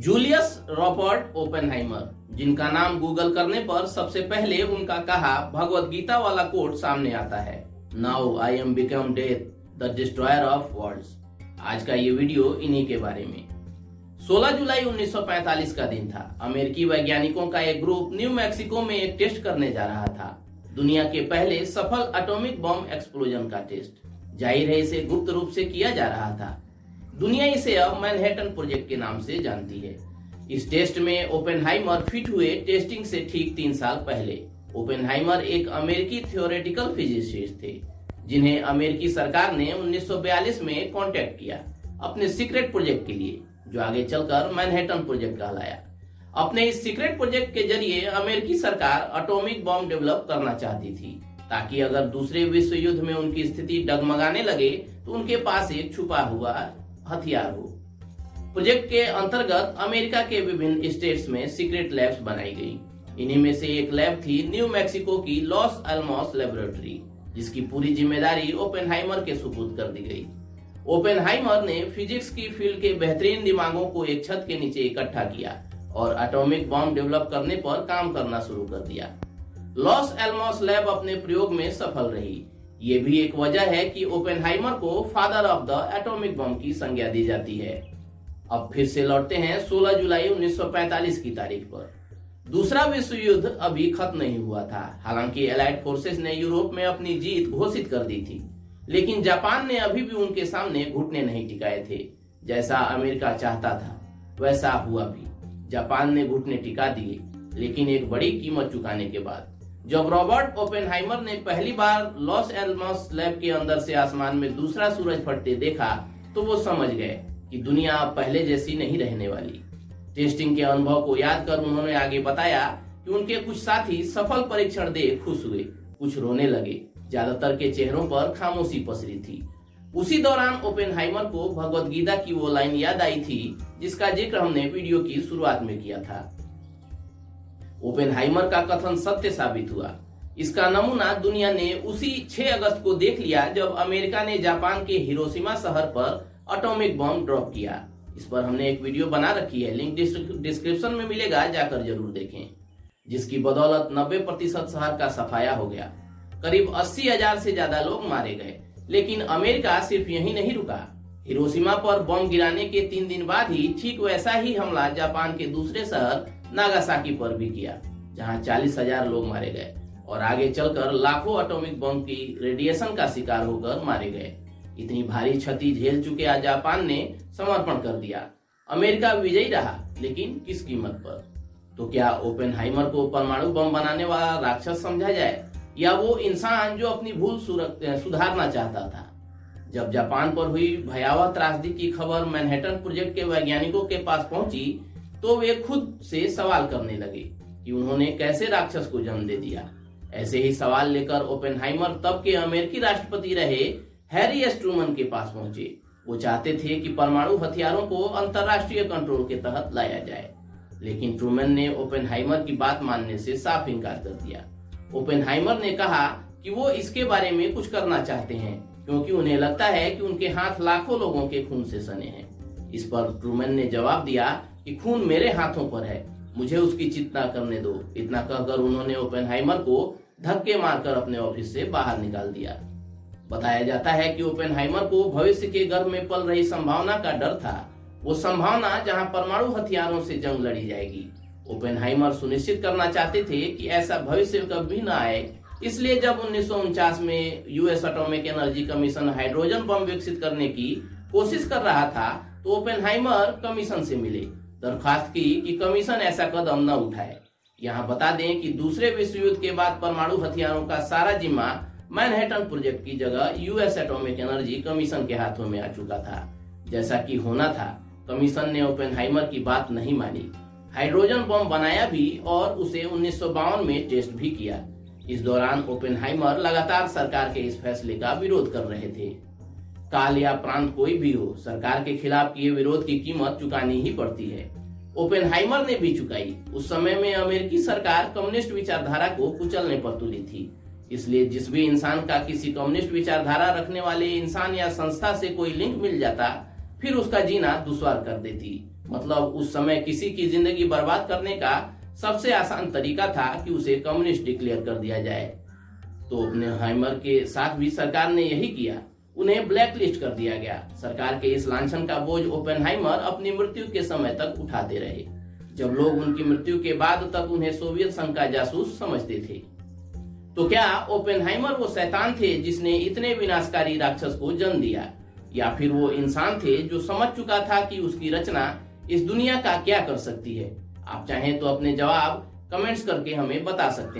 Julius Robert Oppenheimer, जिनका नाम Google करने पर सबसे पहले उनका कहा, भगवत गीता वाला कोट सामने आता है। Now I am become death the destroyer of worlds आज का ये वीडियो इन्हीं के बारे में। 16 जुलाई 1945 का दिन था। अमेरिकी वैज्ञानिकों का एक ग्रुप न्यू मैक्सिको में एक टेस्ट करने जा रहा था। दुनिया के पहले सफल एटॉमिक बॉम्ब एक्सप्लोजन का टेस्ट। ज़ाहिर है इसे गुप्त रूप से किया जा रहा था। दुनिया इसे अब मैनहेटन प्रोजेक्ट के नाम से जानती है। इस टेस्ट में ओपेनहाइमर फिट हुए टेस्टिंग से ठीक तीन साल पहले। ओपेनहाइमर एक अमेरिकी थियोरेटिकल फिजिसिस्ट थे, जिन्हें अमेरिकी सरकार ने 1942 में कांटेक्ट किया अपने सीक्रेट प्रोजेक्ट के लिए, जो आगे चलकर मैनहेटन प्रोजेक्ट कहलाया। अपने इस सीक्रेट प्रोजेक्ट के ज़रिए अमेरिकी सरकार एटॉमिक बॉम्ब डेवलप करना चाहती थी, ताकि अगर दूसरे विश्व युद्ध में उनकी स्थिति डगमगाने लगे तो उनके पास एक छुपा हुआ हथियार हो। प्रोजेक्ट के अंतर्गत अमेरिका के विभिन्न स्टेट्स में सीक्रेट लैब्स बनाई गई। इन्हीं में से एक लैब थी न्यू मैक्सिको की लॉस एल्मोस लेबोरेटरी, जिसकी पूरी ज़िम्मेदारी ओपेनहाइमर के सुपुर्द कर दी गई। ओपेनहाइमर ने फिजिक्स की फ़ील्ड के बेहतरीन दिमागों को एक छत के नीचे इकट्ठा किया और एटॉमिक बम डेवलप करने पर काम करना शुरू कर दिया। लॉस एल्मोस लैब अपने प्रयोग में सफल रही। ये भी एक वजह है कि ओपेनहाइमर को father of the atomic bomb की संज्ञा दी जाती है। अब फिर से लौटते हैं 16 जुलाई 1945 की तारीख पर। दूसरा विश्व युद्ध अभी खत्म नहीं हुआ था। हालाँकि एलाइड फोर्सेस ने यूरोप में अपनी जीत घोषित कर दी थी, लेकिन जापान ने अभी भी उनके सामने घुटने नहीं टिकाए थे, जैसा अमेरिका चाहता था, वैसा हुआ भी। जापान ने घुटने टिका दिए, लेकिन एक बड़ी कीमत चुकाने के बाद। जब रॉबर्ट ओपेनहाइमर ने पहली बार लॉस एल्मस लैब के अंदर से आसमान में दूसरा सूरज फटते देखा तो वो समझ गए कि दुनिया पहले जैसी नहीं रहने वाली। टेस्टिंग के अनुभव को याद कर उन्होंने आगे बताया कि उनके कुछ साथी सफल परीक्षण दे खुश हुए, कुछ रोने लगे, ज़्यादातर के चेहरों पर खामोशी पसरी थी। उसी दौरान ओपेनहाइमर को भगवत गीता की वो लाइन याद आई थी, जिसका ज़िक्र हमने वीडियो की शुरुआत में किया था। ओपेनहाइमर का कथन सत्य साबित हुआ। इसका नमूना दुनिया ने उसी 6 अगस्त को देख लिया जब अमेरिका ने जापान के हिरोशिमा शहर पर एटॉमिक बम ड्रॉप किया। इस पर हमने एक वीडियो बना रखी है, लिंक डिस्क्रिप्शन में मिलेगा, जाकर ज़रूर देखें। जिसकी बदौलत 90 प्रतिशत शहर का सफाया हो गया। करीब अस्सी हज़ार से ज़्यादा लोग मारे गए, लेकिन अमेरिका सिर्फ़ यही नहीं रुका। हिरोशिमा पर बम गिराने के तीन दिन बाद ही ठीक वैसा ही हमला जापान के दूसरे शहर नागासाकी पर भी किया, जहाँ चालीस हज़ार लोग मारे गए और आगे चलकर लाखों एटॉमिक बम की रेडिएशन का शिकार होकर मारे गए। इतनी भारी क्षति झेल चुके जापान ने समर्पण कर दिया। अमेरिका विजयी रहा, लेकिन किस कीमत पर? तो क्या ओपेनहाइमर को परमाणु बम बनाने वाला राक्षस समझा जाए, या वो इंसान जो अपनी भूल सुधारना चाहता था? जब जापान पर हुई भयावह त्रासदी की खबर मैनहेटन प्रोजेक्ट के वैज्ञानिकों के पास पहुँची तो वे खुद से सवाल करने लगे कि उन्होंने कैसे राक्षस को जन्म दे दिया। ऐसे ही सवाल लेकर ओपेनहाइमर तब के अमेरिकी राष्ट्रपति रहे, हैरी एस ट्रूमन के पास पहुँचे। वो चाहते थे कि परमाणु हथियारों को अंतरराष्ट्रीय कंट्रोल के तहत लाया जाए। लेकिन ट्रूमन ने ओपेनहाइमर की बात मानने से साफ़ इनकार कर दिया। ओपेनहाइमर ने कहा कि वो इसके बारे में कुछ करना चाहते हैं, क्योंकि उन्हें लगता है कि उनके हाथ लाखों लोगों के खून से सने हैं। इस पर ट्रूमन ने जवाब दिया कि खून मेरे हाथों पर है। मुझे उसकी चिंता करने दो। इतना कहकर उन्होंने ओपेनहाइमर को धक्के मारकर अपने ऑफ़िस से बाहर निकाल दिया। बताया जाता है कि ओपेनहाइमर को भविष्य के गर्भ में पल रही संभावना का डर था। वो संभावना जहाँ परमाणु हथियारों से जंग लड़ी जाएगी। ओपेनहाइमर सुनिश्चित करना चाहते थे कि ऐसा भविष्य कभी न आए। इसलिए जब उन्नीस सौ उनचास में US atomic energy commission hydrogen bomb विकसित करने की कोशिश कर रहा था तो ओपेनहाइमर कमीशन से मिले। दरखास्त की कि कमीशन ऐसा कदम न उठाए। यहाँ बता दें कि दूसरे विश्व युद्ध के बाद परमाणु हथियारों का सारा जिम्मा मैनहेटन प्रोजेक्ट की जगह यूएस एटॉमिक एनर्जी कमीशन के हाथों में आ चुका था। जैसा कि होना था, कमीशन ने ओपेनहाइमर की बात नहीं मानी। हाइड्रोजन बम बनाया भी और उसे उन्नीस सौ बावन में टेस्ट भी किया। इस दौरान ओपेनहाइमर लगातार सरकार के इस फैसले का विरोध कर रहे थे। काल या प्रांत कोई भी हो, सरकार के खिलाफ किए विरोध की कीमत चुकानी ही पड़ती है। ओपेनहाइमर ने भी चुकाई। उस समय में अमेरिकी सरकार कम्युनिस्ट विचारधारा को कुचलने पर तुली थी। इसलिए जिस भी इंसान का किसी कम्युनिस्ट विचारधारा रखने वाले इंसान या संस्था से कोई लिंक मिल जाता, फिर उसका जीना दुश्वार कर देती। मतलब उस समय किसी की ज़िंदगी बर्बाद करने का सबसे आसान तरीका था कि उसे कम्युनिस्ट डिक्लेयर कर दिया जाए। तो अपने हाइमर के साथ भी सरकार ने यही किया। उन्हें ब्लैक लिस्ट कर दिया गया। सरकार के इस लांछन का बोझ ओपेनहाइमर अपनी मृत्यु के समय तक उठाते रहे। जब लोग उनकी मृत्यु के बाद तक उन्हें सोवियत संघ का जासूस समझते थे। तो क्या ओपेनहाइमर वो शैतान थे जिसने इतने विनाशकारी राक्षस को जन्म दिया? या फिर वो इंसान थे जो समझ चुका था कि उसकी रचना इस दुनिया का क्या कर सकती है? आप चाहें तो अपने जवाब कमेंट्स करके हमें बता सकते हैं।